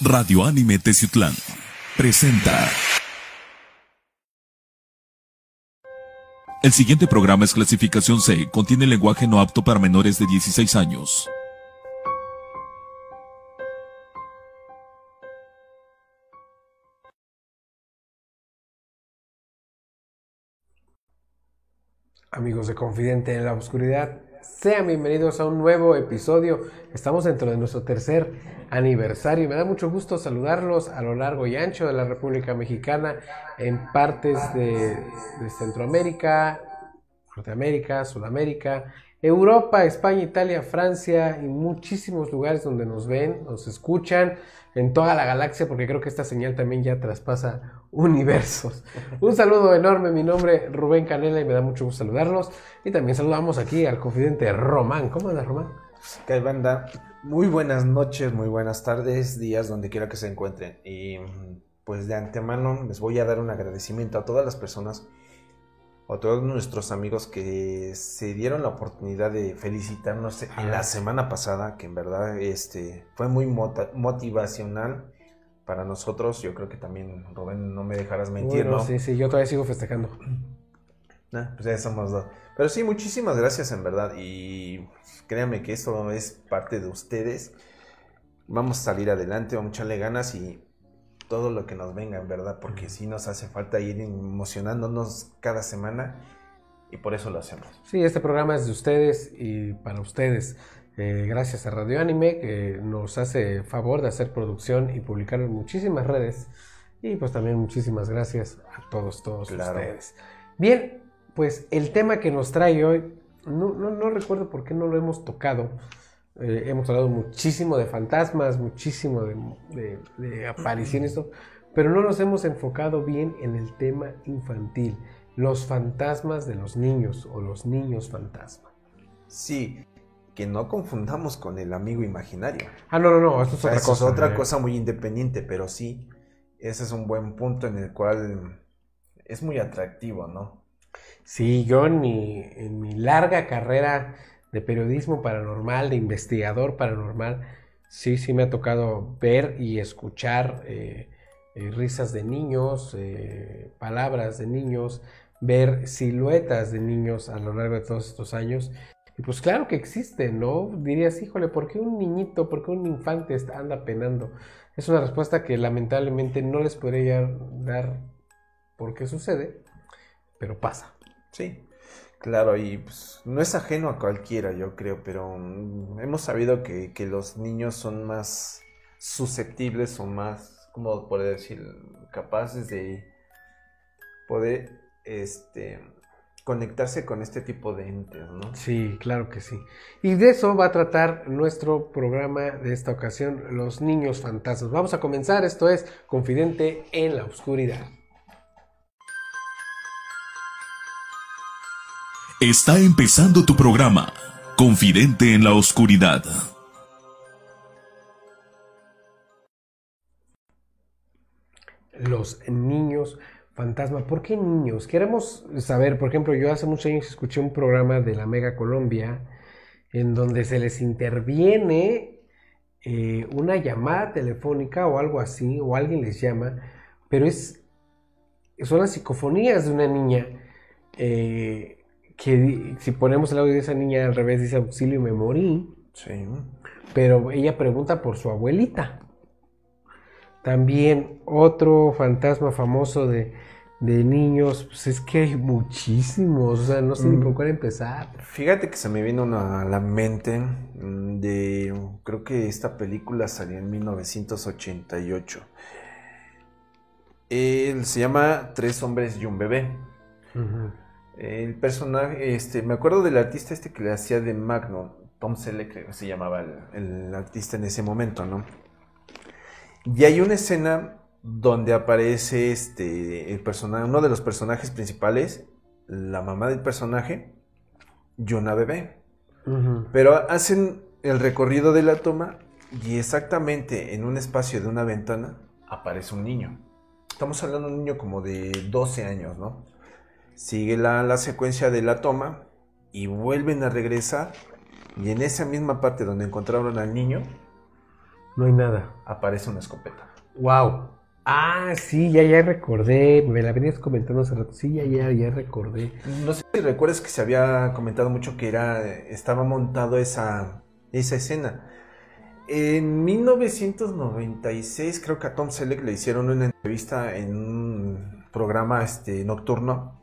Radio Anime Teciutlán presenta. El siguiente programa es clasificación C, contiene lenguaje no apto para menores de 16 años. Amigos de Confidente en la Oscuridad, sean bienvenidos a un nuevo episodio. Estamos dentro de nuestro tercer aniversario me da mucho gusto saludarlos a lo largo y ancho de la República Mexicana, en partes de, de Centroamérica, Norteamérica, Sudamérica, Europa, España, Italia, Francia y muchísimos lugares donde nos ven, nos escuchan en toda la galaxia, porque creo que esta señal también ya traspasa universos. Un saludo enorme, mi nombre es Rubén Canela y me da mucho gusto saludarlos. Y también saludamos aquí al confidente Román. ¿Cómo andas, Román? ¿Qué banda? Muy buenas noches, muy buenas tardes, días, donde quiera que se encuentren. Y pues de antemano les voy a dar un agradecimiento a todas las personas a todos nuestros amigos que se dieron la oportunidad de felicitarnos en la semana pasada, que en verdad este, fue muy motivacional para nosotros. Yo creo que también, Rubén, no me dejarás mentir, ¿no? Sí, sí, yo todavía sigo festejando. Ah, pues ya somos dos. Pero sí, muchísimas gracias en verdad. Y créanme que esto es parte de ustedes. Vamos a salir adelante, vamos a echarle ganas y todo lo que nos venga, en verdad, porque sí nos hace falta ir emocionándonos cada semana y por eso lo hacemos. Sí, este programa es de ustedes y para ustedes. Eh, gracias a Radio Anime que nos hace favor de hacer producción y publicar en muchísimas redes. Y pues también muchísimas gracias a todos, todos ustedes. Bien, pues el tema que nos trae hoy, no, no, no recuerdo por qué no lo hemos tocado. Eh, hemos hablado muchísimo de fantasmas, muchísimo de, de, apariciones, pero no nos hemos enfocado bien en el tema infantil, los fantasmas de los niños o los niños fantasma. Sí, que no confundamos con el amigo imaginario. Ah, no, no, no, esto es otra cosa. Es otra cosa muy independiente, pero sí, ese es un buen punto en el cual es muy atractivo, ¿no? Sí, yo en mi, en mi larga carrera de periodismo paranormal, de investigador paranormal, sí, sí me ha tocado ver y escuchar eh, eh, risas de niños, eh, palabras de niños, ver siluetas de niños a lo largo de todos estos años. Y pues claro que existe, ¿no? Dirías, híjole, ¿por qué un niñito, por qué un infante anda penando? Es una respuesta que lamentablemente no les podría dar por qué sucede, pero pasa. Sí, Claro, y pues, no es ajeno a cualquiera, yo creo, pero mm, hemos sabido que, los niños son más susceptibles o más, como poder decir, capaces de poder este, conectarse con este tipo de entes, ¿no? Sí, claro que sí. Y de eso va a tratar nuestro programa de esta ocasión, Los Niños Fantasmas. Vamos a comenzar, esto es Confidente en la Oscuridad. Está empezando tu programa, Confidente en la Oscuridad. Los niños fantasma. ¿Por qué niños? Queremos saber, por ejemplo, yo hace muchos años escuché un programa de la Mega Colombia en donde se les interviene eh, una llamada telefónica o algo así, o alguien les llama, pero es, son las psicofonías de una niña. Eh, que si ponemos el audio de esa niña al revés dice auxilio me morí. Sí. Pero ella pregunta por su abuelita. También otro fantasma famoso de, niños, pues es que hay muchísimos, o sea, no sé ni por mm. cuál empezar. Fíjate que se me vino a la mente mm, de, creo que esta película salió en 1988. Él se llama Tres hombres y un bebé. El personaje, este, me acuerdo del artista este que le hacía de Magno, Tom Selleck creo que se llamaba el, artista en ese momento, ¿no? Y hay una escena donde aparece este, el personaje, uno de los personajes principales, la mamá del personaje y una bebé. Pero hacen el recorrido de la toma y exactamente en un espacio de una ventana aparece un niño. Estamos hablando de un niño como de 12 años, ¿no? sigue la, secuencia de la toma y vuelven a regresar y en esa misma parte donde encontraron al niño No hay nada. Aparece una escopeta. Wow. Ah, sí, ya, ya recordé. Me la venías comentando hace rato. Sí, ya, ya, ya recordé. No sé si recuerdas que se había comentado mucho que era estaba montado esa, esa escena. En 1996 creo que a Tom Selleck le hicieron una entrevista en un programa este, nocturno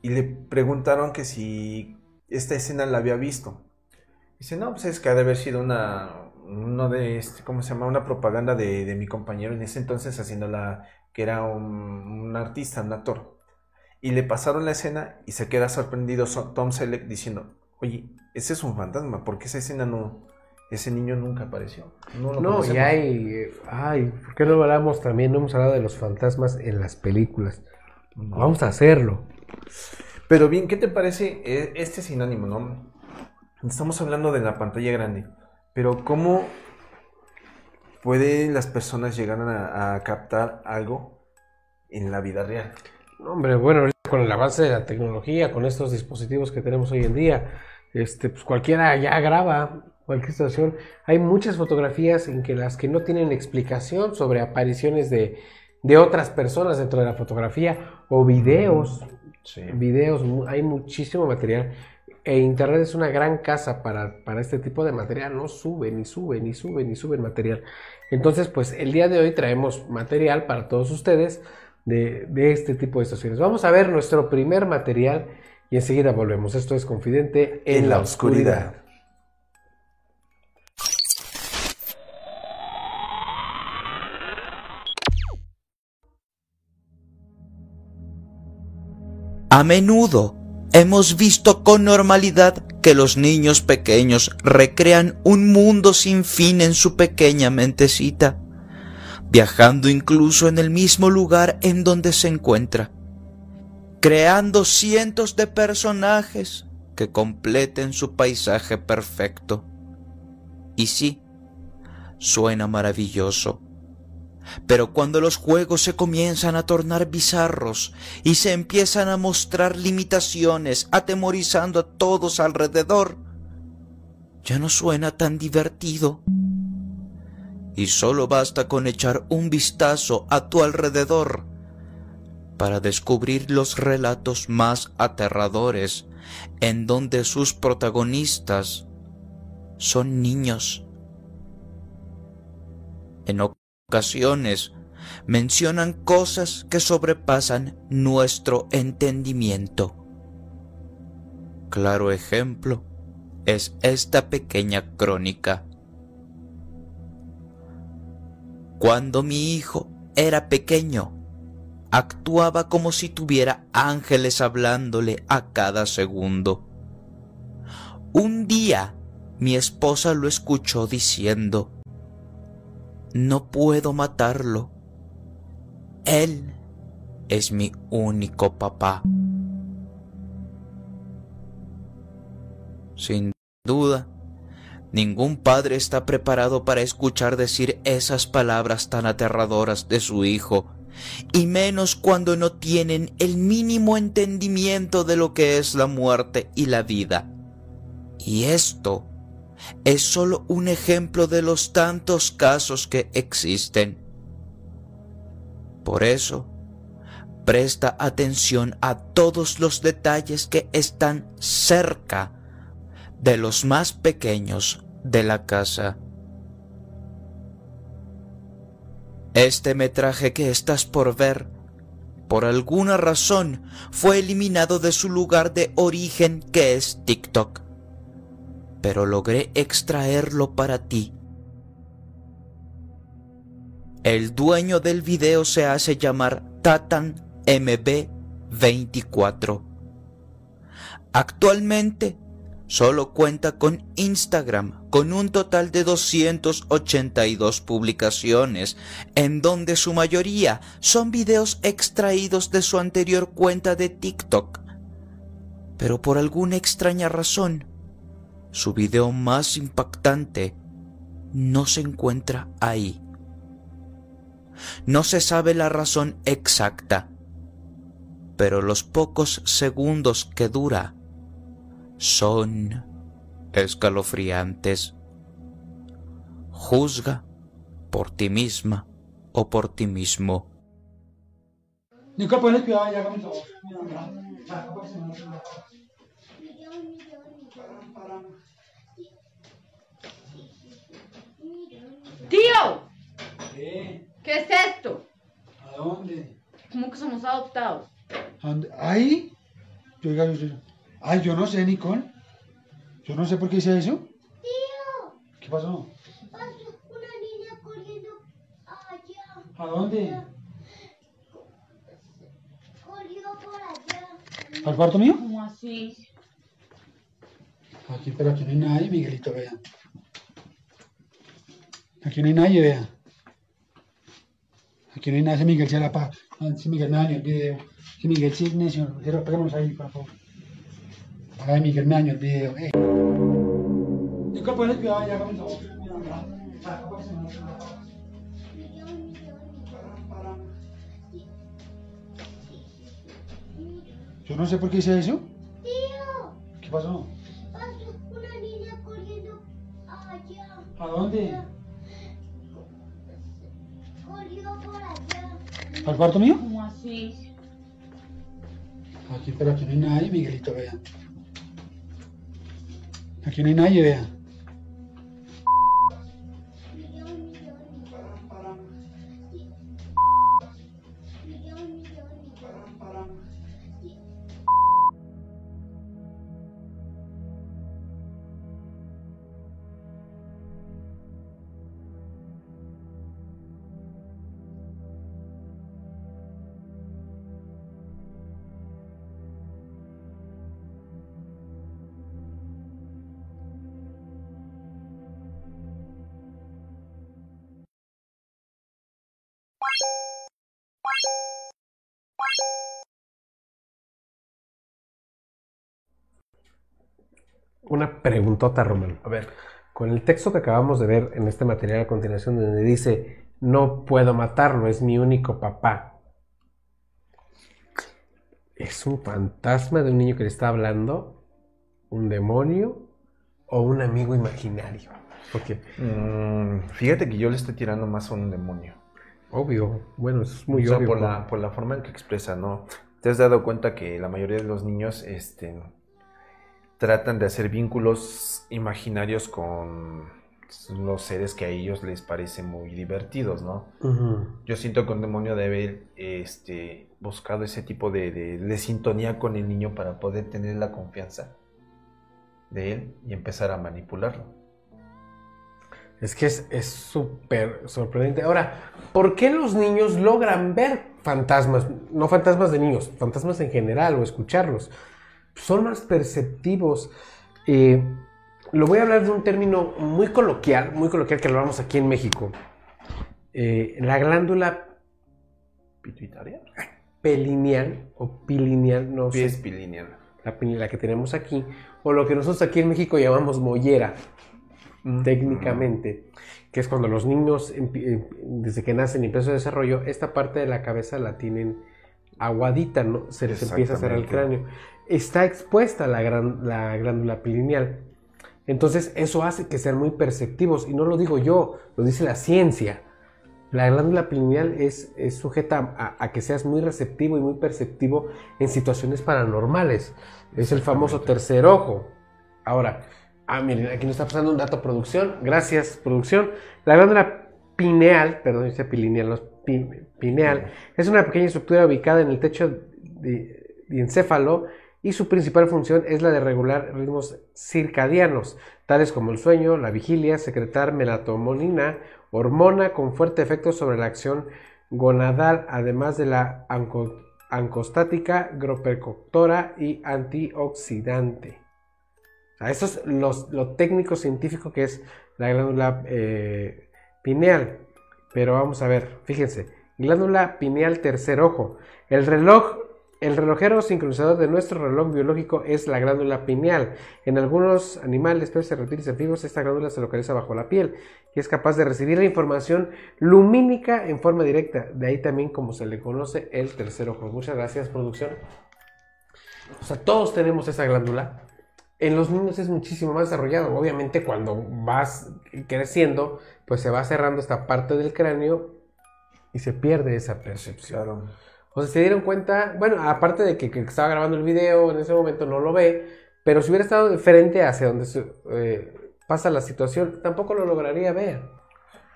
y le preguntaron que si esta escena la había visto. Dice, no, pues es que ha de haber sido una, uno de, este, ¿cómo se llama? Una propaganda de, de mi compañero en ese entonces haciéndola, que era un, un, artista, un actor. Y le pasaron la escena y se queda sorprendido Tom Selleck diciendo, oye, ese es un fantasma, porque esa escena no, ese niño nunca apareció. No, no y hay, ay, ¿por qué no hablamos también, no hemos hablado de los fantasmas en las películas? Vamos a hacerlo. Pero bien, ¿qué te parece e, este sinónimo, no? Estamos hablando de la pantalla grande. Pero ¿cómo pueden las personas llegar a, captar algo en la vida real? Hombre, bueno, con el avance de la tecnología, con estos dispositivos que tenemos hoy en día, este, pues cualquiera ya graba cualquier situación. Hay muchas fotografías en que las que no tienen explicación sobre apariciones de, de otras personas dentro de la fotografía o videos. Sí. Videos, hay muchísimo material e Internet es una gran casa para, este tipo de material, no suben y suben y suben y suben material. Entonces, pues el día de hoy traemos material para todos ustedes de, este tipo de estaciones. Vamos a ver nuestro primer material y enseguida volvemos. Esto es Confidente en, la, oscuridad. A menudo Hemos visto con normalidad que los niños pequeños recrean un mundo sin fin en su pequeña mentecita, viajando incluso en el mismo lugar en donde se encuentra, creando cientos de personajes que completen su paisaje perfecto. Y sí, suena maravilloso pero cuando los juegos se comienzan a tornar bizarros y se empiezan a mostrar limitaciones, atemorizando a todos alrededor, ya no suena tan divertido. Y solo basta con echar un vistazo a tu alrededor para descubrir los relatos más aterradores en donde sus protagonistas son niños. Ocasiones mencionan cosas que sobrepasan nuestro entendimiento. Claro ejemplo es esta pequeña crónica. Cuando mi hijo era pequeño, actuaba como si tuviera ángeles hablándole a cada segundo. Un día mi esposa lo escuchó diciendo, no puedo matarlo. Él es mi único papá. Sin duda, ningún padre está preparado para escuchar decir esas palabras tan aterradoras de su hijo, y menos cuando no tienen el mínimo entendimiento de lo que es la muerte y la vida. Y esto es solo un ejemplo de los tantos casos que existen. Por eso, presta atención a todos los detalles que están cerca de los más pequeños de la casa. Este metraje que estás por ver, por alguna razón, fue eliminado de su lugar de origen que es TikTok pero logré extraerlo para ti. El dueño del video se hace llamar Tatan MB24. Actualmente solo cuenta con Instagram con un total de 282 publicaciones, en donde su mayoría son videos extraídos de su anterior cuenta de TikTok. Pero por alguna extraña razón, su video más impactante no se encuentra ahí. No se sabe la razón exacta, pero los pocos segundos que dura son escalofriantes. Juzga por ti misma o por ti mismo. ¡Tío! ¿Qué? ¿Qué es esto? ¿A dónde? ¿Cómo que somos adoptados? ¿A dónde? ¿Ahí? Yo, oiga, yo, yo- Ay, yo no sé, Nicole. Yo no sé por qué hice eso. Tío, ¿Qué pasó? pasó una niña corriendo allá. ¿A dónde? Corrió por allá. ¿Al cuarto mío? ¿Cómo así? Aquí, pero aquí no hay nadie, Miguelito, vea. Aquí no hay nadie, vea. Aquí no hay nadie, si Miguel se la pa. ah, Si Miguel me dañó el video. Si Miguel sí necio, pero pegamos ahí, por favor. Ay, Miguel me dañó el video. Eh. Cuidado ya mi favor. Yo no sé por qué hice eso. Tío, ¿Qué pasó ¿A dónde? Corrió por allá. ¿Al cuarto mío? ¿Cómo así? Aquí, pero aquí no hay nadie, Miguelito, vea. Aquí no hay nadie, vea. Una preguntota, Román. A ver, Con el texto que acabamos de ver en este material a continuación, donde dice, no puedo matarlo, es mi único papá. ¿Es un fantasma de un niño que le está hablando? ¿Un demonio? ¿O un amigo imaginario? Porque, mm, fíjate que yo le estoy tirando más a un demonio. obvio, bueno, eso es muy O sea, obvio. por ¿no? la, por la forma en que expresa, ¿no? ¿Te has dado cuenta que la mayoría de los niños este, tratan de hacer vínculos imaginarios con los seres que a ellos les parecen muy divertidos, ¿no? Yo siento que un demonio debe haber este, buscado ese tipo de, de- de sintonía con el niño para poder tener la confianza de él y empezar a manipularlo. Es que es es súper sorprendente. Ahora, ¿por qué los niños logran ver fantasmas? No fantasmas de niños, fantasmas en general o escucharlos. Son más perceptivos. Eh, lo voy a hablar de un término muy coloquial, muy coloquial que hablamos aquí en México. Eh, la glándula ¿Pituitaria? pelineal o pilineal, no sé, Pies pilinial. la, pil- la que tenemos aquí, o lo que nosotros aquí en México llamamos mollera, técnicamente, que es cuando los niños, eh, desde que nacen y empiezan su desarrollo, esta parte de la cabeza la tienen aguadita, ¿no? Se les empieza a hacer el cráneo. Está expuesta la, gran- la glándula pineal. Entonces, eso hace que sean muy perceptivos, y no lo digo yo, lo dice la ciencia. La glándula pineal es, es sujeta a, a que seas muy receptivo y muy perceptivo en situaciones paranormales. Es el famoso tercer ojo. Ahora, ah, miren, aquí nos está pasando un dato producción. Gracias, producción. La glándula pineal, perdón, dice pilineal, no pineal, es una pequeña estructura ubicada en el techo de, de encéfalo y su principal función es la de regular ritmos circadianos, tales como el sueño, la vigilia, secretar melatonina, hormona con fuerte efecto sobre la acción gonadal, además de la anco- ancostática, groprecoctora y antioxidante. O eso es lo técnico científico que es la glándula eh, pineal. Pero vamos a ver, fíjense, glándula pineal tercer ojo. El reloj, el relojero sincronizador de nuestro reloj biológico es la glándula pineal. En algunos animales, peces, reptiles y anfibios, esta glándula se localiza bajo la piel y es capaz de recibir la información lumínica en forma directa. De ahí también como se le conoce el tercer ojo. Muchas gracias, producción. O sea, todos tenemos esa glándula. En los niños es muchísimo más desarrollado. Obviamente cuando vas creciendo, pues se va cerrando esta parte del cráneo y se pierde esa percepción. O sea, se dieron cuenta, bueno, aparte de que, que estaba grabando el video, en ese momento no lo ve, pero si hubiera estado frente hacia donde se, eh, pasa la situación, tampoco lo lograría ver.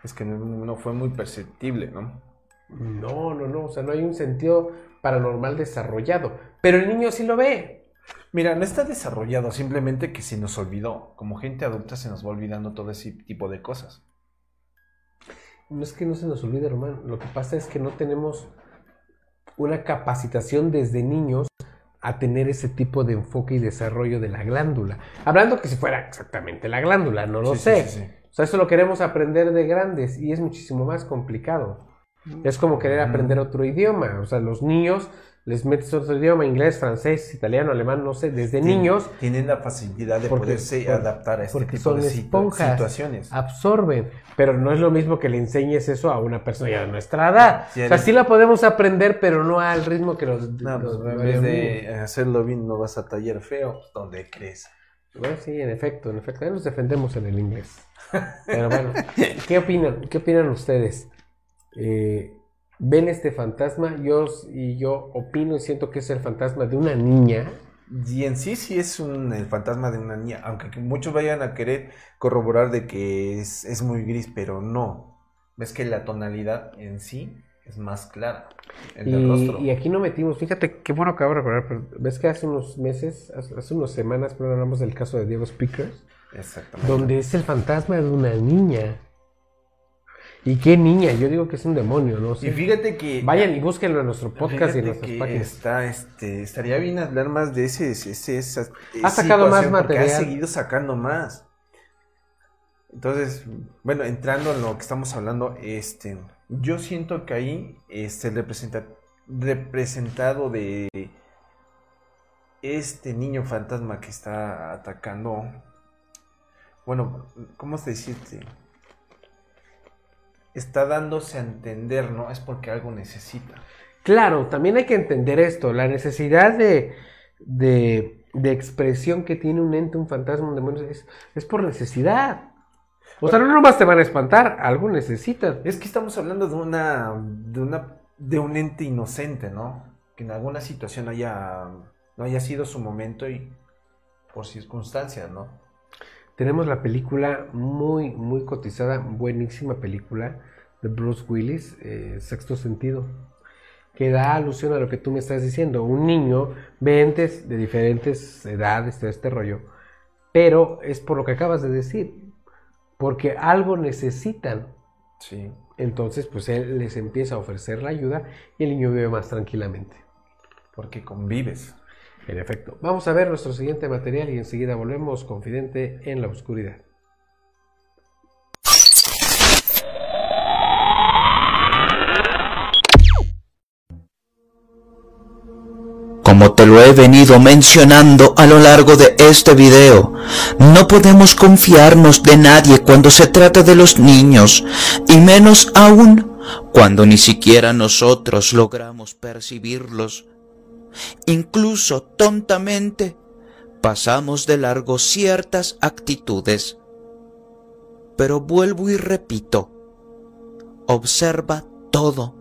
Es que no, no fue muy perceptible, ¿no? No, no, no, o sea, no hay un sentido paranormal desarrollado, pero el niño sí lo ve. Mira, no está desarrollado, simplemente que se nos olvidó. Como gente adulta se nos va olvidando todo ese tipo de cosas. No es que no se nos olvide, hermano, lo que pasa es que no tenemos una capacitación desde niños a tener ese tipo de enfoque y desarrollo de la glándula. Hablando que si fuera exactamente la glándula, no lo Sí, sé. sí, sí. O sea, eso lo queremos aprender de grandes y es muchísimo más complicado. Es como querer aprender otro idioma. O sea, los niños les metes otro idioma, inglés, francés, italiano, alemán, no sé, desde niños Tienen la facilidad de Porque- poderse por- adaptar a este porque tipo son de esponjas. situaciones. absorben, pero no es lo mismo que le enseñes eso a una persona ya de nuestra edad. Sí, o sea, sí la podemos aprender, pero no al ritmo que los... No, pues, los- en vez de hacerlo bien, no vas a taller feo, donde crees. Bueno, sí, en efecto, en efecto. Ya nos defendemos en el inglés. Pero bueno, ¿qué opinan? ¿Qué opinan ustedes? Eh, ¿Ven este fantasma? Yo y yo opino y siento que es el fantasma de una niña. Y en sí sí es un, el fantasma de una niña, aunque que muchos vayan a querer corroborar de que es, es muy gris, pero no. Ves que la tonalidad en sí es más clara el Y, rostro. y aquí no metimos, fíjate qué bueno acabo de recordar, pero ves que hace unos meses, hace, hace unas semanas, pero hablamos del caso de Diego Speakers, Exactamente. donde es el fantasma de una niña. ¿Y qué niña? Yo digo que es un demonio, ¿no? Y fíjate que Vayan y búsquenlo en nuestro podcast y en nuestras páginas. Está, este, estaría bien hablar más de ese, ese, esa Ha sacado más material. Ha seguido sacando más. Entonces, bueno, entrando en lo que estamos hablando, este, yo siento que ahí este, el representa- representado de este niño fantasma que está atacando, bueno, ¿cómo se decirte? Está dándose a entender, ¿no? Es porque algo necesita. Claro, también hay que entender esto, la necesidad de, de, de expresión que tiene un ente, un fantasma, un demonio, es, es por necesidad. O sea, no nomás te van a espantar, algo necesitan. Es que estamos hablando de una, de una, de un ente inocente, ¿no? Que en alguna situación haya, no haya sido su momento y por circunstancias, ¿no? Tenemos la película muy, muy cotizada, buenísima película de Bruce Willis, eh, Sexto Sentido, que da alusión a lo que tú me estás diciendo. Un niño ve entes de diferentes edades, de este rollo, pero es por lo que acabas de decir, porque algo necesitan. Sí. Entonces, pues él les empieza a ofrecer la ayuda y el niño vive más tranquilamente. Porque convives. En efecto. Vamos a ver nuestro siguiente material y enseguida volvemos confidente en la oscuridad. Como te lo he venido mencionando a lo largo de este video, no podemos confiarnos de nadie cuando se trata de los niños, y menos aún cuando ni siquiera nosotros logramos percibirlos. Incluso tontamente pasamos de largo ciertas actitudes. Pero vuelvo y repito, observa todo.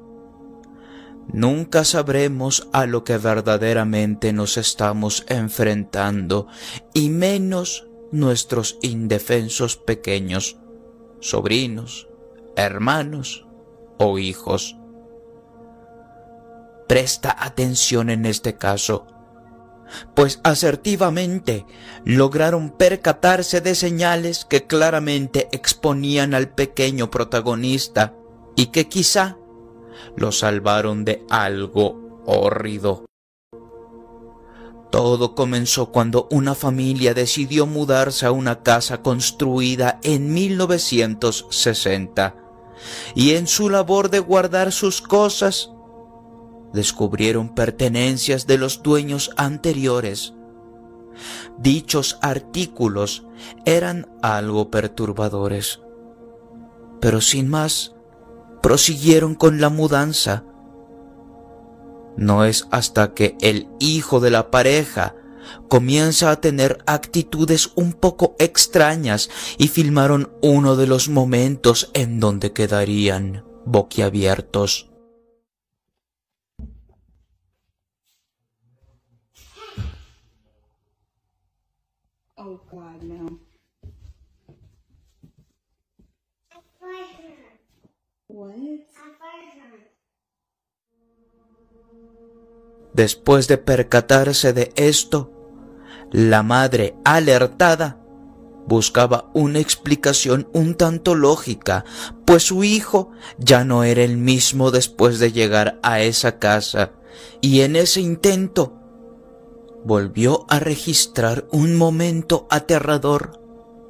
Nunca sabremos a lo que verdaderamente nos estamos enfrentando, y menos nuestros indefensos pequeños, sobrinos, hermanos o hijos. Presta atención en este caso, pues asertivamente lograron percatarse de señales que claramente exponían al pequeño protagonista y que quizá lo salvaron de algo horrido. Todo comenzó cuando una familia decidió mudarse a una casa construida en 1960 y en su labor de guardar sus cosas descubrieron pertenencias de los dueños anteriores. Dichos artículos eran algo perturbadores, pero sin más, prosiguieron con la mudanza. No es hasta que el hijo de la pareja comienza a tener actitudes un poco extrañas y filmaron uno de los momentos en donde quedarían boquiabiertos. Después de percatarse de esto, la madre, alertada, buscaba una explicación un tanto lógica, pues su hijo ya no era el mismo después de llegar a esa casa, y en ese intento volvió a registrar un momento aterrador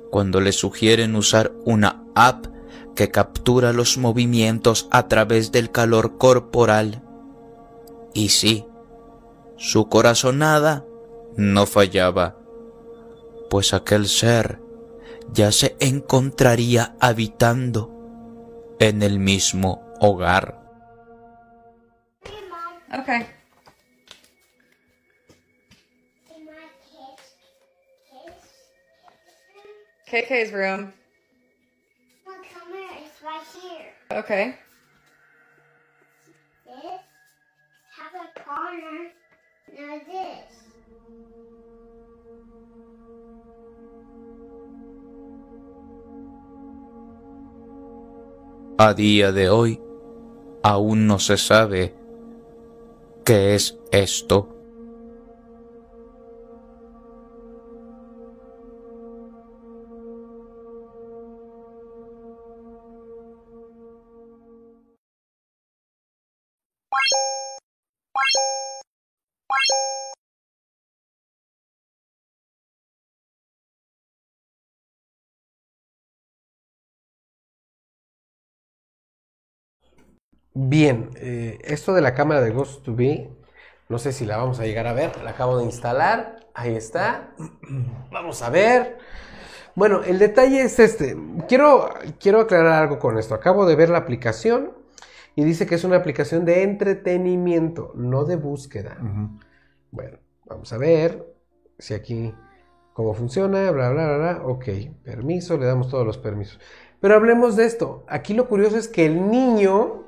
cuando le sugieren usar una app que captura los movimientos a través del calor corporal. Y sí, su corazonada no fallaba, pues aquel ser ya se encontraría habitando en el mismo hogar. Okay. In my kids, kids, KK's room. Look, come here. It's right here. Okay. This have a corner. A día de hoy, aún no se sabe qué es esto. Bien, eh, esto de la cámara de Ghost to Be, no sé si la vamos a llegar a ver, la acabo de instalar, ahí está, vamos a ver. Bueno, el detalle es este, quiero, quiero aclarar algo con esto, acabo de ver la aplicación y dice que es una aplicación de entretenimiento, no de búsqueda. Bueno, vamos a ver si aquí cómo funciona, bla, bla, bla, bla, ok, permiso, le damos todos los permisos. Pero hablemos de esto, aquí lo curioso es que el niño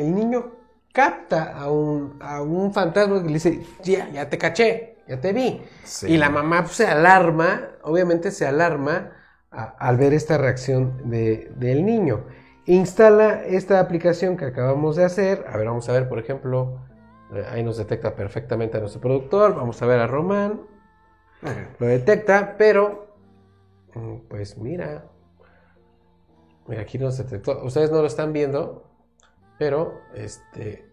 el niño capta a un, a un fantasma que le dice, ya, ya te caché, ya te vi. Sí. Y la mamá pues, se alarma, obviamente se alarma a- al ver esta reacción de- del niño. Instala esta aplicación que acabamos de hacer. A ver, vamos a ver, por ejemplo, eh, ahí nos detecta perfectamente a nuestro productor. Vamos a ver a Román. Lo detecta, pero, mm, pues mira, mira, aquí nos detectó. Ustedes no lo están viendo, pero, este,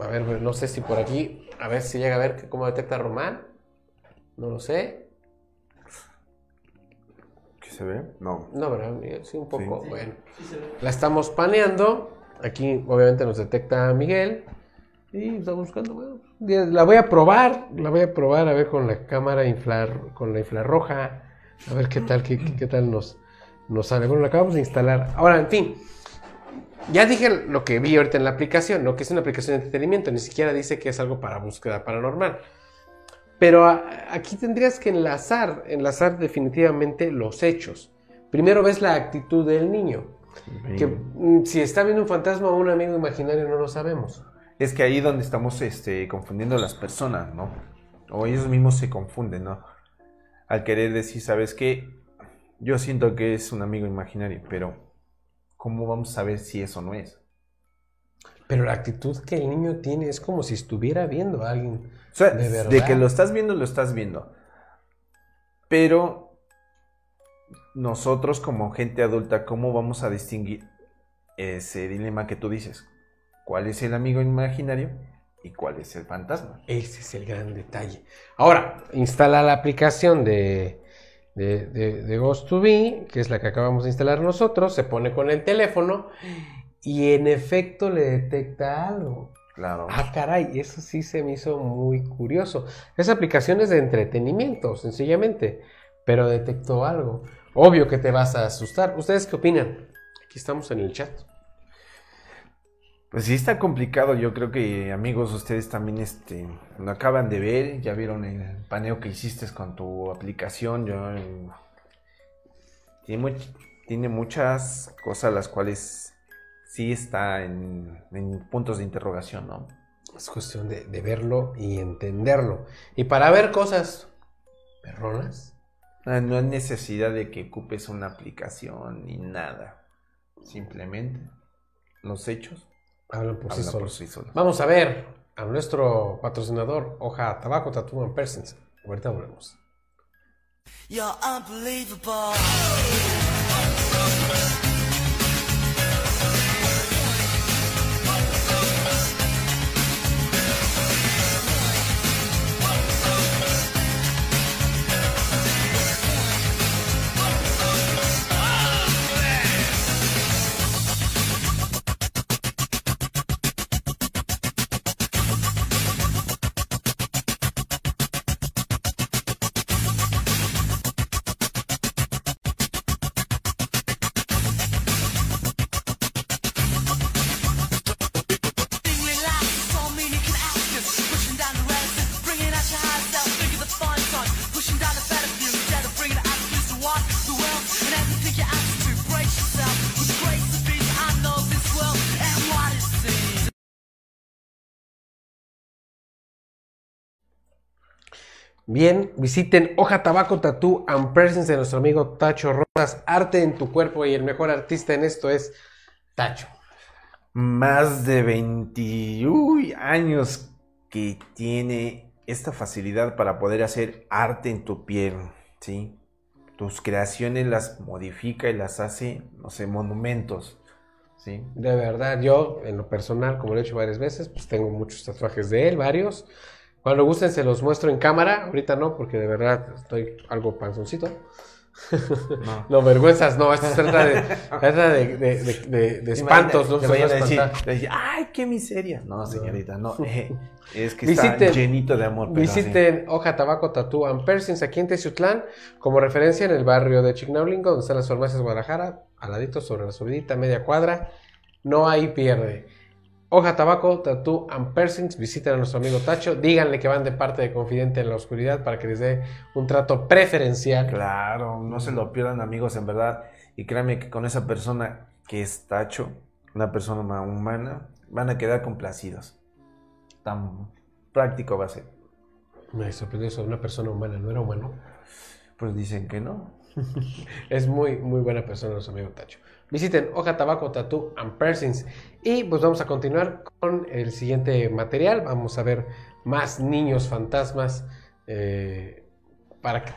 a ver, no sé si por aquí, a ver si llega a ver cómo detecta Román. No lo sé. ¿Qué se ve? No. No, ¿verdad? Miguel? Sí, un poco. Sí. Bueno, la estamos paneando. Aquí, obviamente, nos detecta Miguel. Y está buscando. bueno, la voy a probar. La voy a probar a ver con la cámara inflar, con la infrarroja. A ver qué tal, qué, qué- qué tal nos, nos sale. Bueno, la acabamos de instalar. Ahora, en fin. Ya dije lo que vi ahorita en la aplicación, ¿no? Que es una aplicación de entretenimiento. Ni siquiera dice que es algo para búsqueda paranormal. Pero a- aquí tendrías que enlazar, enlazar definitivamente los hechos. Primero ves la actitud del niño. Que mm, si está viendo un fantasma o un amigo imaginario no lo sabemos. Es que ahí donde estamos este, confundiendo a las personas, ¿no? O ellos mismos se confunden, ¿no? Al querer decir, ¿sabes qué? Yo siento que es un amigo imaginario, pero ¿cómo vamos a saber si eso no es? Pero la actitud que el niño tiene es como si estuviera viendo a alguien. O sea, De de, verdad. que lo estás viendo, lo estás viendo. Pero nosotros como gente adulta, ¿cómo vamos a distinguir ese dilema que tú dices? ¿Cuál es el amigo imaginario y cuál es el fantasma? Ese es el gran detalle. Ahora, instala la aplicación de, de, de, de Ghost2B, que es la que acabamos de instalar nosotros, se pone con el teléfono y en efecto le detecta algo. Claro. Ah, caray, eso sí se me hizo muy curioso. Esa aplicación es de entretenimiento, sencillamente, pero detectó algo. Obvio que te vas a asustar. ¿Ustedes qué opinan? Aquí estamos en el chat. Pues sí está complicado, yo creo que amigos, ustedes también este, lo acaban de ver, ya vieron el paneo que hiciste con tu aplicación, yo, eh, tiene, much- tiene muchas cosas las cuales sí está en, en puntos de interrogación, ¿no? Es cuestión de, de verlo y entenderlo. Y para ver cosas perronas, Ah, No hay necesidad de que ocupes una aplicación ni nada, simplemente los hechos hablan por sí por solos. sí solos. Vamos a ver a nuestro patrocinador, Hoja Tabaco Tattoo and Persons. Ahorita volvemos. You're unbelievable. Bien, visiten Hoja Tabaco Tattoo and Persons de nuestro amigo Tacho Rosas. Arte en tu cuerpo y el mejor artista en esto es Tacho. Más de 21 años que tiene esta facilidad para poder hacer arte en tu piel, ¿sí? Tus creaciones las modifica y las hace, no sé, monumentos, ¿sí? De verdad, yo en lo personal, como lo he hecho varias veces, pues tengo muchos tatuajes de él, varios. Cuando gusten se los muestro en cámara, ahorita no, porque de verdad estoy algo panzoncito. No. No, vergüenzas, no, esto se trata de, trata de, de- de- espantos, ¿no? Se decir, decir, ay, qué miseria. No, señorita, no, eh, es que Visiten- está llenito de amor. pero. Visiten Hoja Tabaco Tattoo and Persons aquí en Teciutlán, como referencia en el barrio de Chignaulingo, donde están las farmacias Guadalajara, al ladito sobre la subidita, media cuadra. No hay pierde. Hoja Tabaco Tattoo and Persons, visiten a nuestro amigo Tacho, díganle que van de parte de Confidente en la Oscuridad para que les dé un trato preferencial. Claro, no se lo pierdan amigos, en verdad. Y créanme que con esa persona que es Tacho, una persona ma- humana, van a quedar complacidos. Tan práctico va a ser. Me sorprendió eso, una persona humana, no era humano. Pues dicen que no. Es muy, muy buena persona nuestro amigo Tacho. Visiten Hoja Tabaco Tattoo and Persons. Y pues vamos a continuar con el siguiente material. Vamos a ver más niños fantasmas. eh, para que.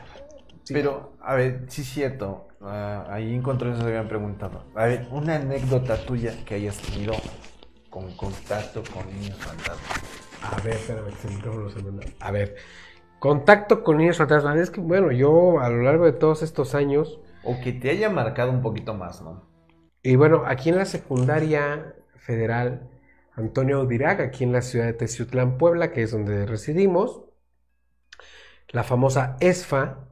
sí. Pero, a ver, sí es cierto. ah, ahí encontré eso que habían preguntado. A ver, una anécdota tuya que hayas tenido con contacto con niños fantasmas. A ver, espérame, se me- A ver. Contacto con niños fantasmas. Es que, bueno, yo a lo largo de todos estos años. O que te haya marcado un poquito más, ¿no? Y bueno, aquí en la secundaria federal Antonio Udirac, aquí en la ciudad de Teciutlán, Puebla, que es donde residimos, la famosa ESFA,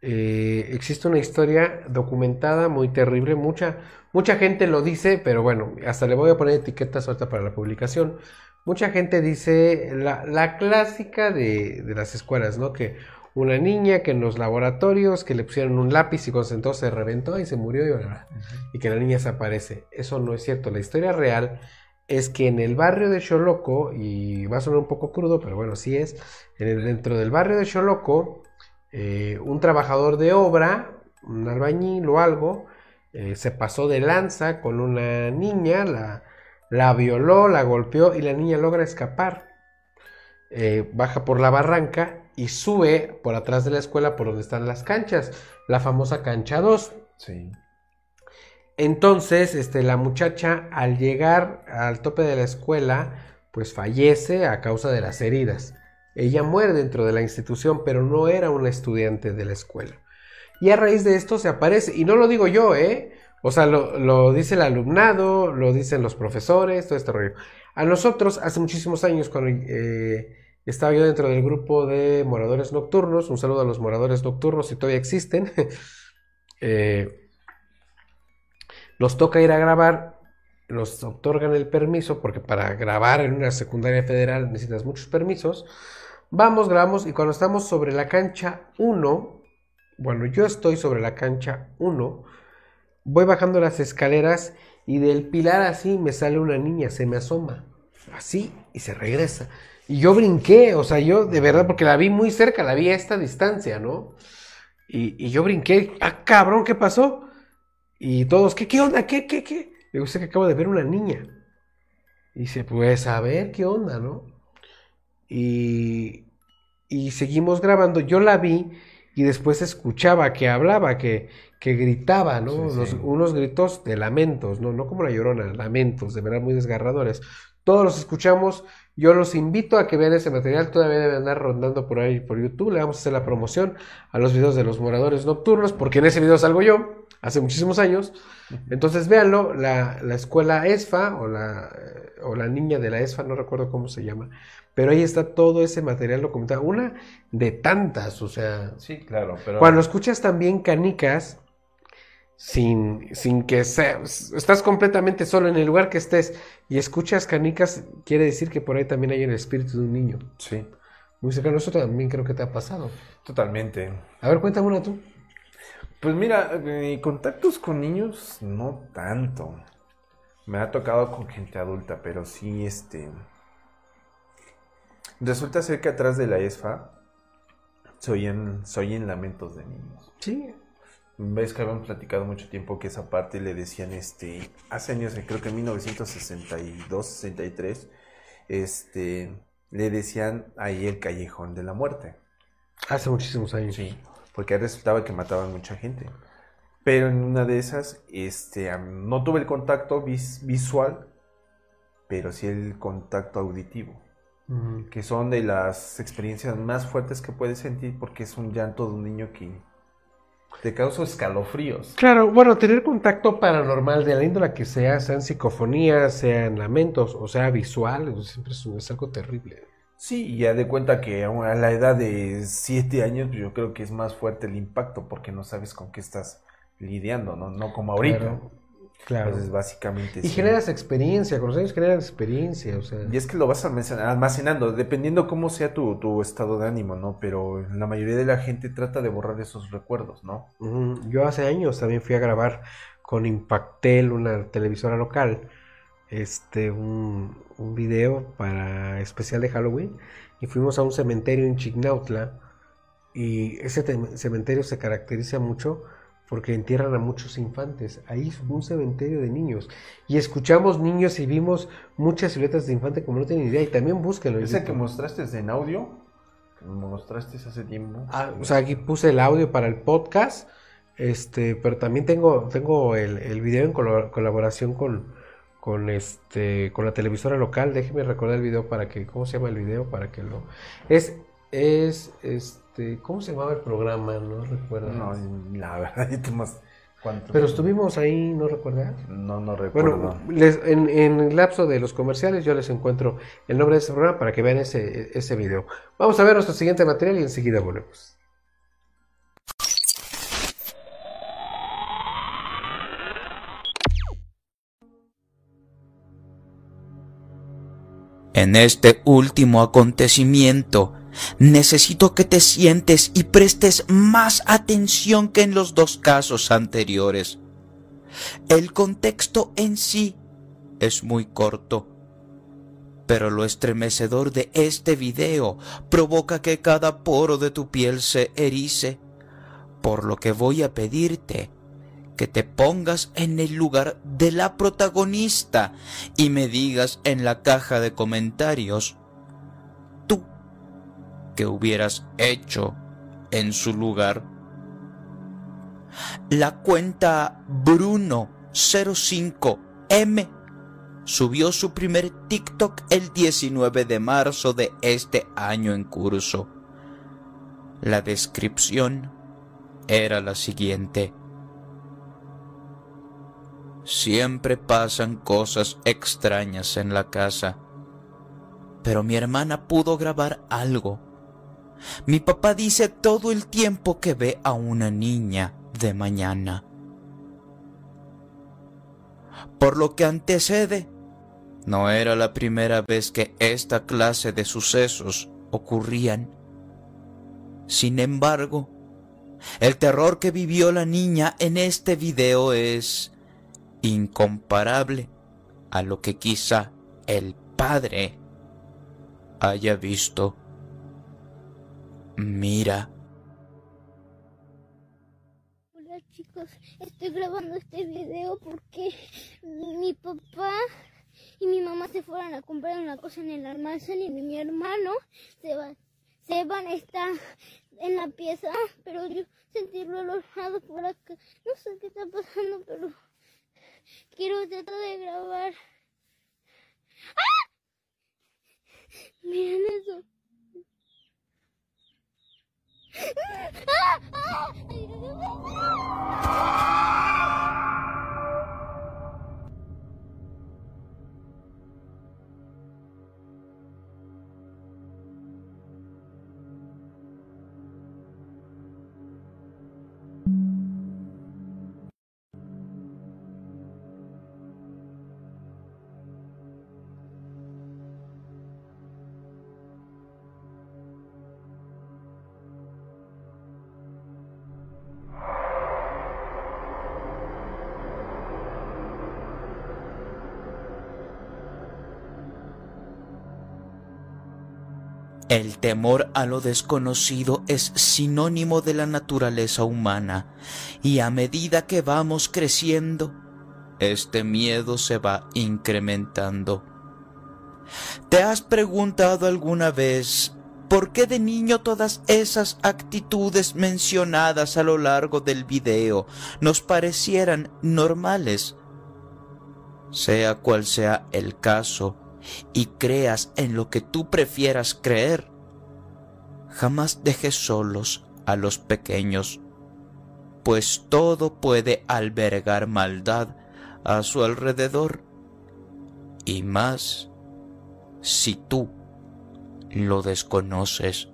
eh, existe una historia documentada muy terrible, mucha, mucha gente lo dice, pero bueno, hasta le voy a poner etiquetas ahorita para la publicación. Mucha gente dice la, la clásica de, de las escuelas, ¿no? Que una niña que en los laboratorios que le pusieron un lápiz y cuando se reventó y se murió y, bla, bla, y que la niña se aparece. Eso no es cierto. La historia real es que en el barrio de Xoloco, y va a sonar un poco crudo, pero bueno, sí es, en el- dentro del barrio de Xoloco, eh, un trabajador de obra, un albañil o algo, eh, se pasó de lanza con una niña, la, la violó, la golpeó y la niña logra escapar. Eh, baja por la barranca y sube por atrás de la escuela por donde están las canchas, la famosa cancha 2. Sí. Entonces, este, la muchacha al llegar al tope de la escuela, pues fallece a causa de las heridas. Ella muere dentro de la institución, pero no era una estudiante de la escuela. Y a raíz de esto se aparece, y no lo digo yo, ¿eh? O sea, lo, lo dice el alumnado, lo dicen los profesores, todo este rollo. A nosotros, hace muchísimos años, cuando eh, estaba yo dentro del grupo de moradores nocturnos, un saludo a los moradores nocturnos, si todavía existen, eh, nos toca ir a grabar nos otorgan el permiso, porque para grabar en una secundaria federal necesitas muchos permisos. Vamos, grabamos y cuando estamos sobre la cancha 1, bueno, yo estoy sobre la cancha 1, voy bajando las escaleras y del pilar así me sale una niña, se me asoma, así y se regresa. Y yo brinqué, o sea, yo de verdad, porque la vi muy cerca, la vi a esta distancia, ¿no? Y, y yo brinqué, ah, cabrón, ¿qué pasó? Y todos, ¿qué, qué onda? ¿Qué, qué, qué? Le digo, "Es que acabo de ver una niña. Y dice, pues a ver qué onda, ¿no? Y, y seguimos grabando. Yo la vi y después escuchaba que hablaba, que, que gritaba, ¿no? Sí, Los- sí. unos gritos de lamentos, ¿no? No como la llorona, lamentos, de verdad muy desgarradores. Todos los escuchamos. Yo los invito a que vean ese material. Todavía debe andar rondando por ahí por YouTube. Le vamos a hacer la promoción a los videos de los moradores nocturnos, porque en ese video salgo yo, hace muchísimos años. Entonces véanlo, la, la escuela ESFA o la, o la niña de la ESFA, no recuerdo cómo se llama, pero ahí está todo ese material documentado, una de tantas, o sea, Sí, claro, pero... cuando escuchas también canicas, sin, sin que sea, estás completamente solo en el lugar que estés y escuchas canicas, quiere decir que por ahí también hay el espíritu de un niño. Sí, Muy cercano, eso también creo que te ha pasado. totalmente. A ver, cuéntame una tú. Pues mira, eh, contactos con niños no tanto. Me ha tocado con gente adulta, pero sí, este... Resulta ser que atrás de la ESFA se oyen, se oyen lamentos de niños. Sí, Ves que habían platicado mucho tiempo que esa parte le decían, este, hace años, creo que en 1962, 63, este, le decían ahí el callejón de la muerte. hace muchísimos años. Sí, porque resultaba que mataban mucha gente. Pero en una de esas, este, no tuve el contacto vis- visual, pero sí el contacto auditivo, que son de las experiencias más fuertes que puedes sentir porque es un llanto de un niño que te causa escalofríos. Claro, bueno, tener contacto paranormal de la índole que sea, sean psicofonías, sean lamentos, o sea, visual, siempre es, algo terrible. Sí, y ya de cuenta que a la edad de 7 años, pues yo creo que es más fuerte el impacto porque no sabes con qué estás lidiando, ¿no? No como ahorita. Claro, claro. Entonces, básicamente Y sí. generas experiencia, con los años generas experiencia, o sea. Y es que lo vas almacen- almacenando, dependiendo cómo sea tu, tu estado de ánimo, ¿no? Pero la mayoría de la gente trata de borrar esos recuerdos, ¿no? Ujú. Yo hace años también fui a grabar con Impactel, una televisora local, este, un, un video para especial de Halloween y fuimos a un cementerio en Chignautla y ese cementerio se caracteriza mucho porque entierran a muchos infantes. Ahí es un cementerio de niños y escuchamos niños y vimos muchas siluetas de infante como no tienen idea y también búsquenlo. en Ese que mostraste en audio, que me mostraste hace tiempo. Ah, o sea, aquí puse el audio para el podcast, este, pero también tengo, tengo el, el video en colaboración con, con este, con la televisora local. Déjeme recordar el video para que, ¿cómo se llama el video? Para que lo, es, es, este, ¿cómo se llamaba el programa? No recuerdo. No, la verdad, más... ¿cuánto? Pero estuvimos ahí, ¿no recuerdas? No, no recuerdo. Bueno, les- en, en el lapso de los comerciales yo les encuentro el nombre de ese programa para que vean ese, ese video. Vamos a ver nuestro siguiente material y enseguida volvemos. En este último acontecimiento, necesito que te sientes y prestes más atención que en los dos casos anteriores. El contexto en sí es muy corto, pero lo estremecedor de este video provoca que cada poro de tu piel se erice, por lo que voy a pedirte que te pongas en el lugar de la protagonista y me digas en la caja de comentarios qué hubieras hecho en su lugar. La cuenta Bruno05M subió su primer TikTok el 19 de marzo de este año en curso. La descripción era la siguiente. Siempre pasan cosas extrañas en la casa. Pero mi hermana pudo grabar algo. Mi papá dice todo el tiempo que ve a una niña de mañana. por lo que antecede. No era la primera vez que esta clase de sucesos ocurrían. Sin embargo, el terror que vivió la niña en este video es incomparable a lo que quizá el padre haya visto. Mira. Hola chicos, estoy grabando este video porque mi papá y mi mamá se fueron a comprar una cosa en el almacén y mi hermano se va, se van a estar en la pieza, pero yo sentí relojado por acá. No sé qué está pasando, pero quiero tratar de grabar. ¡Ah! Miren eso. ¡Ah! ¡Ah! El temor a lo desconocido es sinónimo de la naturaleza humana y a medida que vamos creciendo, este miedo se va incrementando. ¿Te has preguntado alguna vez por qué de niño todas esas actitudes mencionadas a lo largo del video nos parecieran normales? Sea cual sea el caso, y creas en lo que tú prefieras creer, jamás dejes solos a los pequeños, pues todo puede albergar maldad a su alrededor, y más si tú lo desconoces.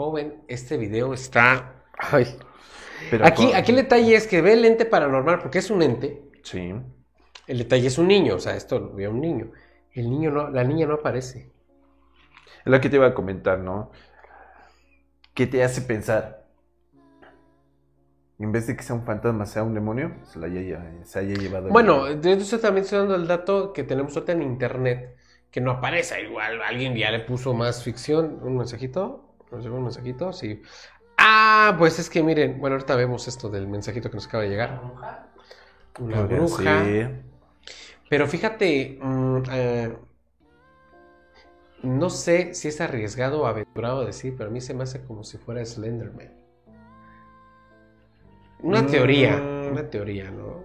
Joven, este video está... Ay. Pero aquí, con- aquí el detalle es que ve el ente paranormal porque es un ente. Sí. El detalle es un niño, o sea, esto lo ve un niño. El niño no, la niña no aparece. Es lo que te iba a comentar, ¿no? ¿Qué te hace pensar? En vez de que sea un fantasma, sea un demonio, se, la haya, se haya llevado. Bueno, de eso también estoy dando el dato que tenemos ahorita en internet, que no aparece igual. Alguien ya le puso más ficción. ¿Un mensajito? ¿Nos llegó un mensajito? Sí. Ah, pues es que miren, bueno, ahorita vemos esto del mensajito que nos acaba de llegar. Una Podría bruja. Pero fíjate, mm, eh, no sé si es arriesgado o aventurado decir, pero a mí se me hace como si fuera Slenderman. Una Mm. teoría, una teoría, ¿no?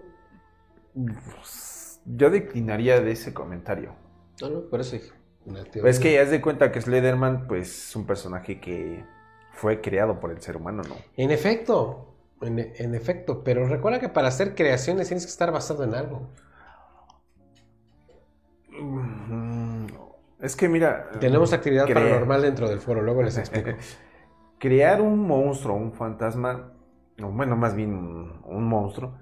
Yo declinaría de ese comentario. No, no, por eso dije. Es que haz de cuenta que Slenderman, pues, es un personaje que fue creado por el ser humano, ¿no? En efecto, en, en efecto, pero recuerda que para hacer creaciones tienes que estar basado en algo. Mm, Es que mira. Tenemos actividad crea- paranormal dentro del foro, luego les explico. Crear un monstruo, un fantasma, o bueno, más bien un, un monstruo,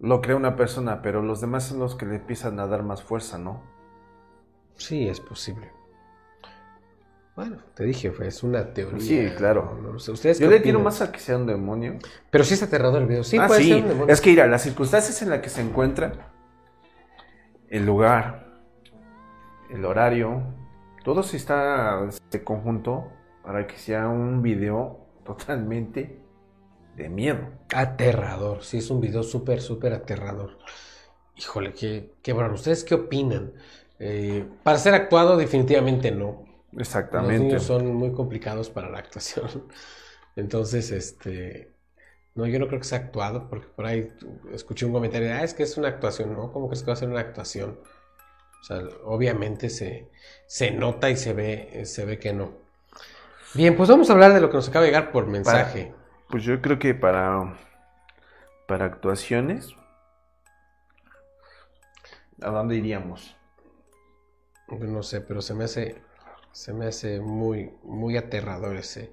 lo crea una persona, pero los demás son los que le empiezan a dar más fuerza, ¿no? Sí, es posible. Bueno, te dije, fue, es una teoría. Sí, claro. No, no sé, ¿ustedes Yo le opinan? más a que sea un demonio. Pero sí es aterrador el video. Sí, ah, puede sí. ser un demonio. Es que mira, las circunstancias en las que se encuentra, el lugar, el horario, todo se está de conjunto para que sea un video totalmente de miedo. Aterrador, sí, es un video súper, súper aterrador. Híjole, qué, qué bueno. ¿Ustedes qué opinan? Eh, para ser actuado, definitivamente no. Los Exactamente. niños son muy complicados para la actuación. Entonces, este. No, yo no creo que sea actuado, porque por ahí escuché un comentario de, ah, es que es una actuación, ¿no? ¿Cómo crees que va a ser una actuación? O sea, obviamente se, se nota y se ve, se ve que no. Bien, pues vamos a hablar de lo que nos acaba de llegar por mensaje. Pues yo creo que para para actuaciones, ¿a dónde iríamos? No sé, pero se me hace, se me hace muy, muy aterrador ese,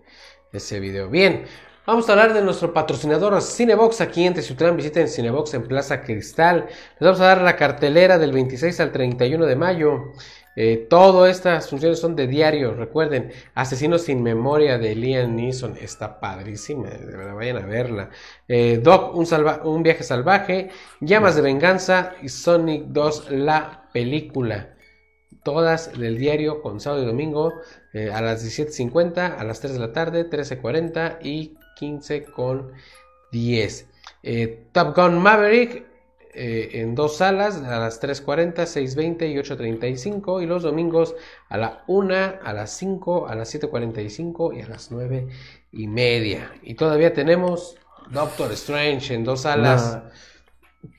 ese video. Bien, vamos a hablar de nuestro patrocinador Cinebox aquí en Teciutlán. Visiten Cinebox en Plaza Cristal. Les vamos a dar la cartelera del 26 al 31 de mayo. Eh, todas estas funciones son de diario. Recuerden, Asesinos sin Memoria de Liam Neeson está padrísima. De verdad, vayan a verla. Eh, Doc, un, un viaje salvaje. Llamas de venganza. Y Sonic 2, la película. Todas del diario con sábado y domingo eh, a las 17.50, a las 3 de la tarde, 13.40 y 15 con 10. Eh, Top Gun Maverick eh, en dos salas a las 3.40, 6.20 y 8.35 y los domingos a la 1, a las 5, a las 7.45 y a las 9 y media. Y todavía tenemos Doctor Strange en dos salas.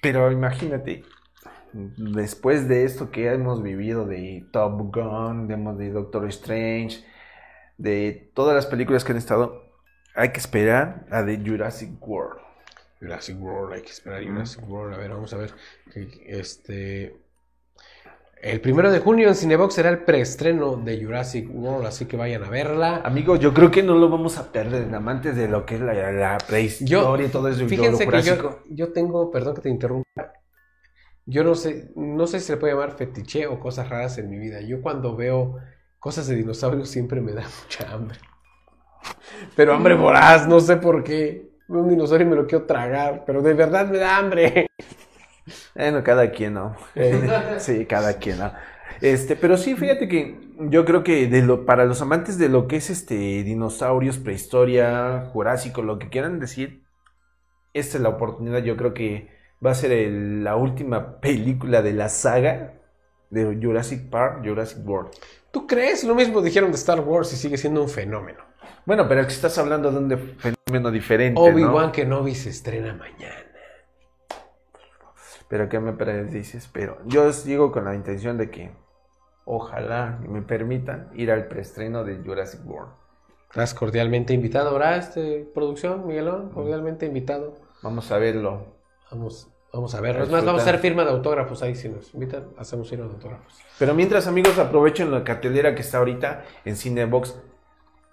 Pero imagínate, después de esto que hemos vivido de Top Gun, de, de Doctor Strange, de todas las películas que han estado, hay que esperar a The Jurassic World. Jurassic World, hay que esperar Jurassic World. A ver, vamos a ver. Este. El primero de junio en Cinebox será el preestreno de Jurassic World, así que vayan a verla. Amigos, yo creo que no lo vamos a perder, amantes de lo que es la, la prehistoria y todo eso. Fíjense que yo, yo tengo, perdón que te interrumpa, yo no sé, no sé si se le puede llamar fetiche o cosas raras en mi vida. Yo cuando veo cosas de dinosaurios siempre me da mucha hambre. Pero hambre voraz, no sé por qué. Veo un dinosaurio y me lo quiero tragar, pero de verdad me da hambre. Bueno, cada quien, ¿no? Sí, cada quien, ¿no? Este, pero sí, fíjate que yo creo que de lo, para los amantes de lo que es este dinosaurios, prehistoria, jurásico, lo que quieran decir, esta es la oportunidad. Yo creo que va a ser el- la última película de la saga de Jurassic Park, Jurassic World. ¿Tú crees? Lo mismo dijeron de Star Wars y sigue siendo un fenómeno. Bueno, pero que estás hablando de un fenómeno diferente, Obi-Wan ¿no? Kenobi se estrena mañana. Pero ¿qué me dices? Pero yo os digo con la intención de que ojalá me permitan ir al preestreno de Jurassic World. Estás cordialmente invitado, ¿verdad? Este, producción, Miguelón, cordialmente invitado. Vamos a verlo. Vamos, vamos a verlo. Es más, vamos a hacer firma de autógrafos ahí. Si nos invitan, hacemos firma de autógrafos. Pero mientras, amigos, aprovechen la cartelera que está ahorita en Cinebox.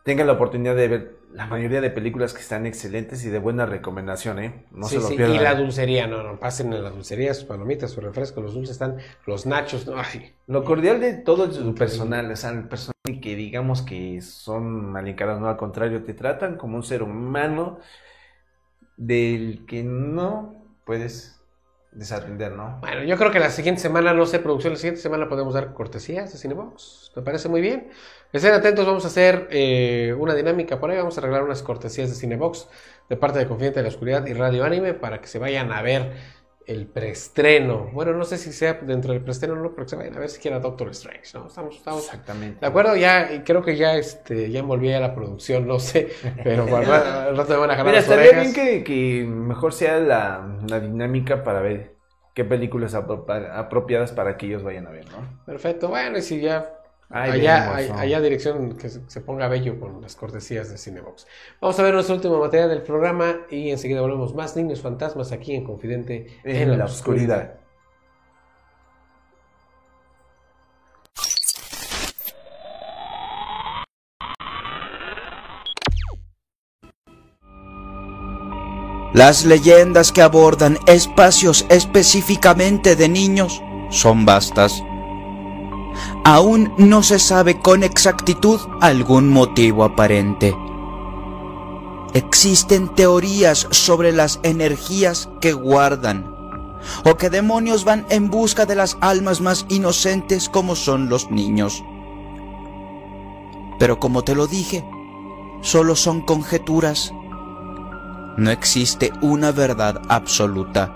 Tengan la oportunidad de ver la mayoría de películas que están excelentes y de buena recomendación, ¿eh? No sí, se lo sí, pierdan. Y la dulcería, no, no, pasen en la dulcería, sus palomitas, sus refrescos, los dulces están, los nachos, no, ay. Lo cordial de todo es su personal, o sea, el personal que digamos que son malincados, no al contrario, te tratan como un ser humano del que no puedes desaprender, ¿no? Bueno, yo creo que la siguiente semana, no sé, producción, la siguiente semana podemos dar cortesías de Cinebox. Me parece muy bien. Estén atentos, vamos a hacer eh, una dinámica por ahí. Vamos a arreglar unas cortesías de Cinebox de parte de Confidente de la Oscuridad y Radio Anime para que se vayan a ver el preestreno. Bueno, no sé si sea dentro del preestreno o no, pero que se vayan a ver siquiera Doctor Strange. ¿no? Estamos, estamos Exactamente. de acuerdo, ya creo que ya, este, ya envolví a la producción, no sé, pero al ra- al rato me van a jalar Mira, las estaría orejas. bien que, que mejor sea la, la dinámica para ver qué películas apro- apropiadas para que ellos vayan a ver, ¿no? Perfecto, bueno, y si ya Allá, allá dirección que se, se ponga bello con las cortesías de Cinebox. Vamos a ver nuestro último material del programa y enseguida volvemos más niños fantasmas aquí en Confidente En la oscuridad. Las leyendas que abordan espacios específicamente de niños son vastas. Aún no se sabe con exactitud algún motivo aparente. Existen teorías sobre las energías que guardan o que demonios van en busca de las almas más inocentes como son los niños. Pero como te lo dije, solo son conjeturas. No existe una verdad absoluta.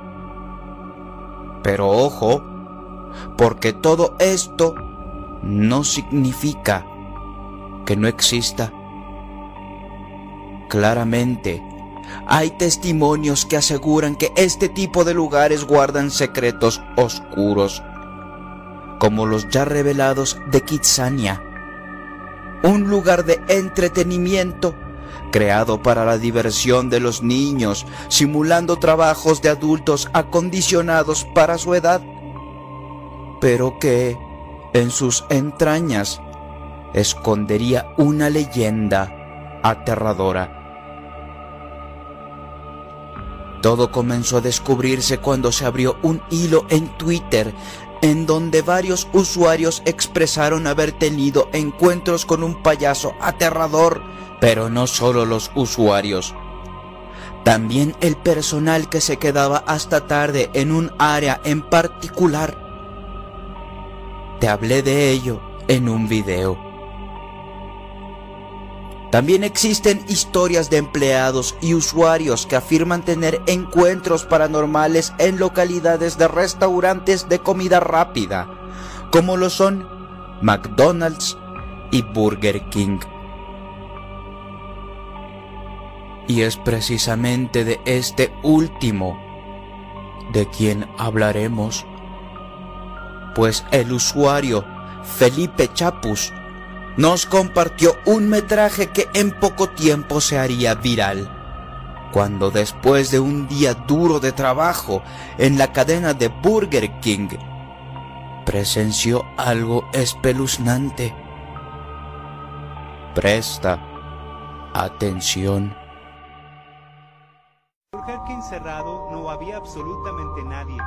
Pero ojo, porque todo esto no significa que no exista. Claramente, hay testimonios que aseguran que este tipo de lugares guardan secretos oscuros, como los ya revelados de Kitsania, un lugar de entretenimiento creado para la diversión de los niños, simulando trabajos de adultos acondicionados para su edad, pero que en sus entrañas escondería una leyenda aterradora. Todo comenzó a descubrirse cuando se abrió un hilo en Twitter en donde varios usuarios expresaron haber tenido encuentros con un payaso aterrador, pero no solo los usuarios. También el personal que se quedaba hasta tarde en un área en particular. Te hablé de ello en un video. También existen historias de empleados y usuarios que afirman tener encuentros paranormales en localidades de restaurantes de comida rápida, como lo son McDonald's y Burger King. Y es precisamente de este último de quien hablaremos, pues el usuario Felipe Chapus nos compartió un metraje que en poco tiempo se haría viral. Cuando después de un día duro de trabajo en la cadena de Burger King, presenció algo espeluznante. Presta atención. Burger King cerrado no había absolutamente nadie.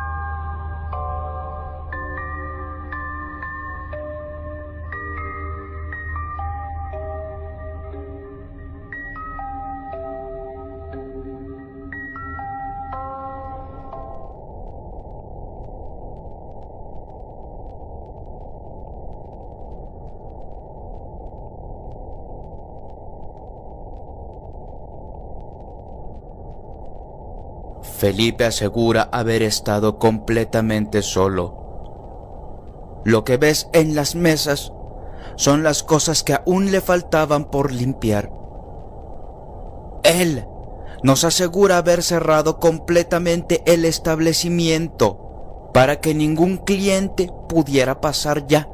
Felipe asegura haber estado completamente solo. Lo que ves en las mesas son las cosas que aún le faltaban por limpiar. Él nos asegura haber cerrado completamente el establecimiento para que ningún cliente pudiera pasar ya.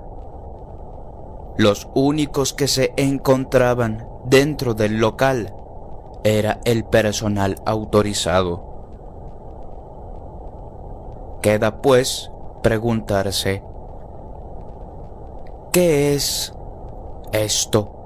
Los únicos que se encontraban dentro del local era el personal autorizado. Queda pues preguntarse, ¿qué es esto?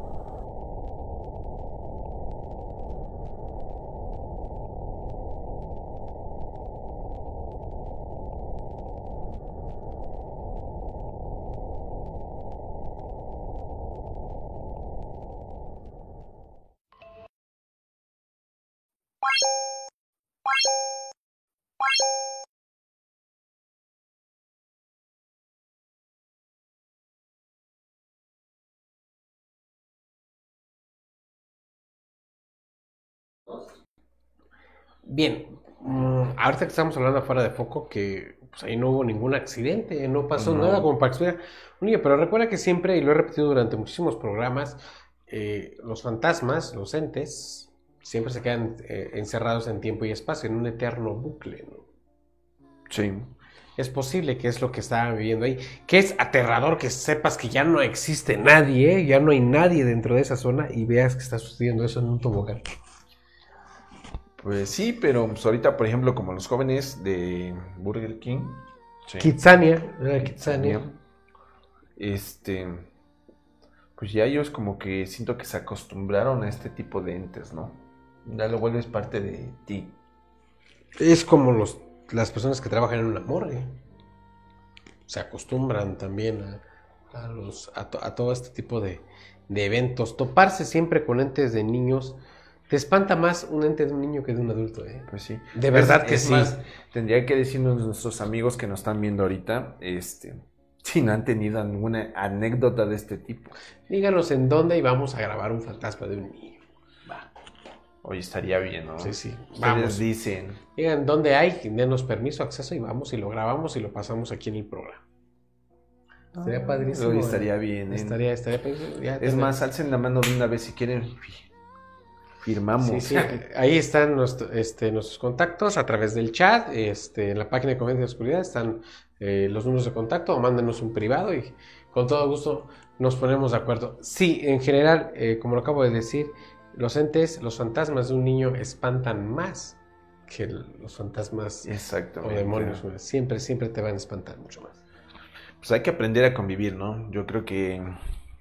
Bien, mm, ahorita que estamos hablando afuera de foco, que pues, ahí no hubo ningún accidente, no pasó No. nada como para que. Oye, pero recuerda que siempre, y lo he repetido durante muchísimos programas, eh, los fantasmas, los entes, siempre se quedan eh, encerrados en tiempo y espacio, en un eterno bucle. ¿no? Sí. Es posible que es lo que estaban viviendo ahí. Que es aterrador que sepas que ya no existe nadie, ¿eh? ya no hay nadie dentro de esa zona y veas que está sucediendo eso en un tobogán. Pues sí, pero pues, ahorita, por ejemplo, como los jóvenes de Burger King. sí. Kitsania, era Kitsania. Este. Pues ya ellos como que siento que se acostumbraron a este tipo de entes, ¿no? Ya lo vuelves parte de ti. Es como los, las personas que trabajan en una morgue. Se acostumbran también a, a los, a, to- a todo este tipo de, de eventos. Toparse siempre con entes de niños. Te espanta más un ente de un niño que de un adulto, ¿eh? Pues sí. De verdad Es- que es sí. más, tendría que decirnos nuestros amigos que nos están viendo ahorita, este, si no han tenido alguna anécdota de este tipo. Díganos en dónde y vamos a grabar un fantasma de un niño. Hoy estaría bien, ¿no? Sí, sí. Ustedes Vamos. dicen. Digan dónde hay, denos permiso, acceso y vamos y lo grabamos y lo pasamos aquí en el programa. Estaría padrísimo. Hoy ¿eh? estaría bien, ¿eh? Estaría, estaría padrísimo. Ya Es más, alcen la mano de una vez si quieren. Fi- Firmamos. Sí, sí, ahí están nuestro- este, nuestros contactos a través del chat, este, en la página de Confianza de Oscuridad están eh, los números de contacto o mándenos un privado y con todo gusto nos ponemos de acuerdo. Sí, en general, eh, como lo acabo de decir, los entes, los fantasmas de un niño espantan más que los fantasmas o demonios. Siempre, siempre te van a espantar mucho más. Pues hay que aprender a convivir, ¿no? Yo creo que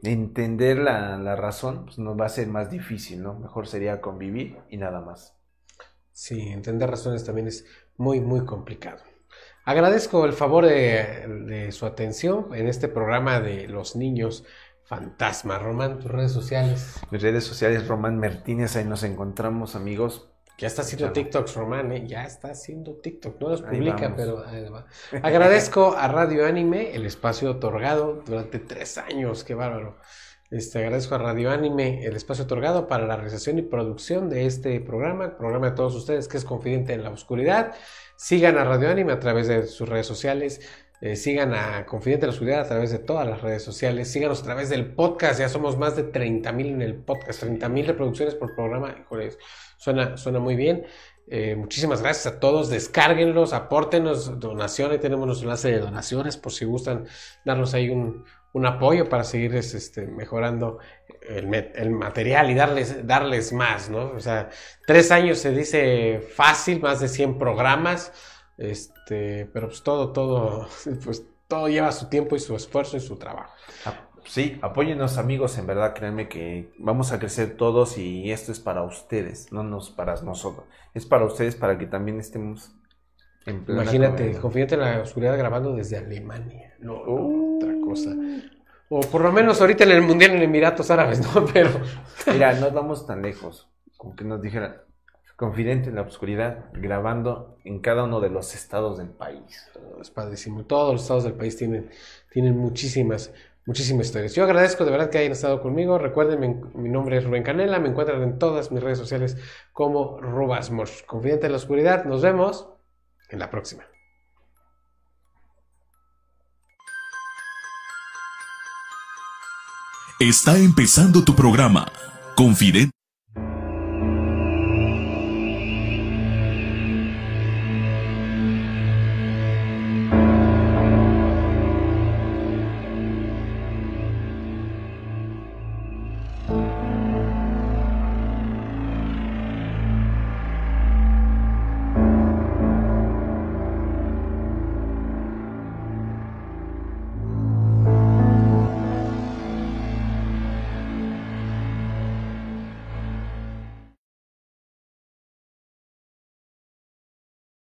entender la, la razón pues, nos va a ser más difícil, ¿no? Mejor sería convivir y nada más. Sí, entender razones también es muy, muy complicado. Agradezco el favor de, de su atención en este programa de los niños fantasma. Román, tus redes sociales. Mis redes sociales, Román Martínez, ahí nos encontramos, amigos. Ya está haciendo. TikToks, Román, ¿eh? Ya está haciendo TikTok. No los publica, pero ahí va. Agradezco a Radio Anime el espacio otorgado durante tres años. Qué bárbaro. Este, agradezco a Radio Anime el espacio otorgado para la realización y producción de este programa, programa de todos ustedes que es Confidente en la Oscuridad. Sigan a Radio Anime a través de sus redes sociales. Eh, sigan a Confidente en la Oscuridad a través de todas las redes sociales. Síganos a través del podcast. Ya somos más de 30 mil en el podcast. 30 mil reproducciones por programa. Híjoles, suena, suena muy bien. Eh, muchísimas gracias a todos. Descárguenlos, apórtenos donaciones. Tenemos nuestro enlace de donaciones por si gustan darnos ahí un, apoyo para seguir este, mejorando el, me- el material y darles, darles más, ¿no? O sea, tres años se dice fácil, más de 100 programas, este, pero pues todo, todo, pues todo lleva su tiempo y su esfuerzo y su trabajo. Sí, apóyennos amigos, en verdad, créanme que vamos a crecer todos y esto es para ustedes, no nos para nosotros. Es para ustedes para que también estemos en plena Imagínate. Confidente en la Oscuridad grabando desde Alemania, no, no, otra cosa. O por lo menos ahorita en el Mundial en Emiratos Árabes, ¿no? Pero... Mira, no vamos tan lejos. Como que nos dijeran, confidente en la oscuridad, grabando en cada uno de los estados del país. Es padrísimo. Todos los estados del país tienen, tienen muchísimas, muchísimas historias. Yo agradezco de verdad que hayan estado conmigo. Recuerden, mi, mi nombre es Rubén Canela. Me encuentran en todas mis redes sociales como Rubasmos. Confidente en la oscuridad. Nos vemos en la próxima. Está empezando tu programa, Confidente.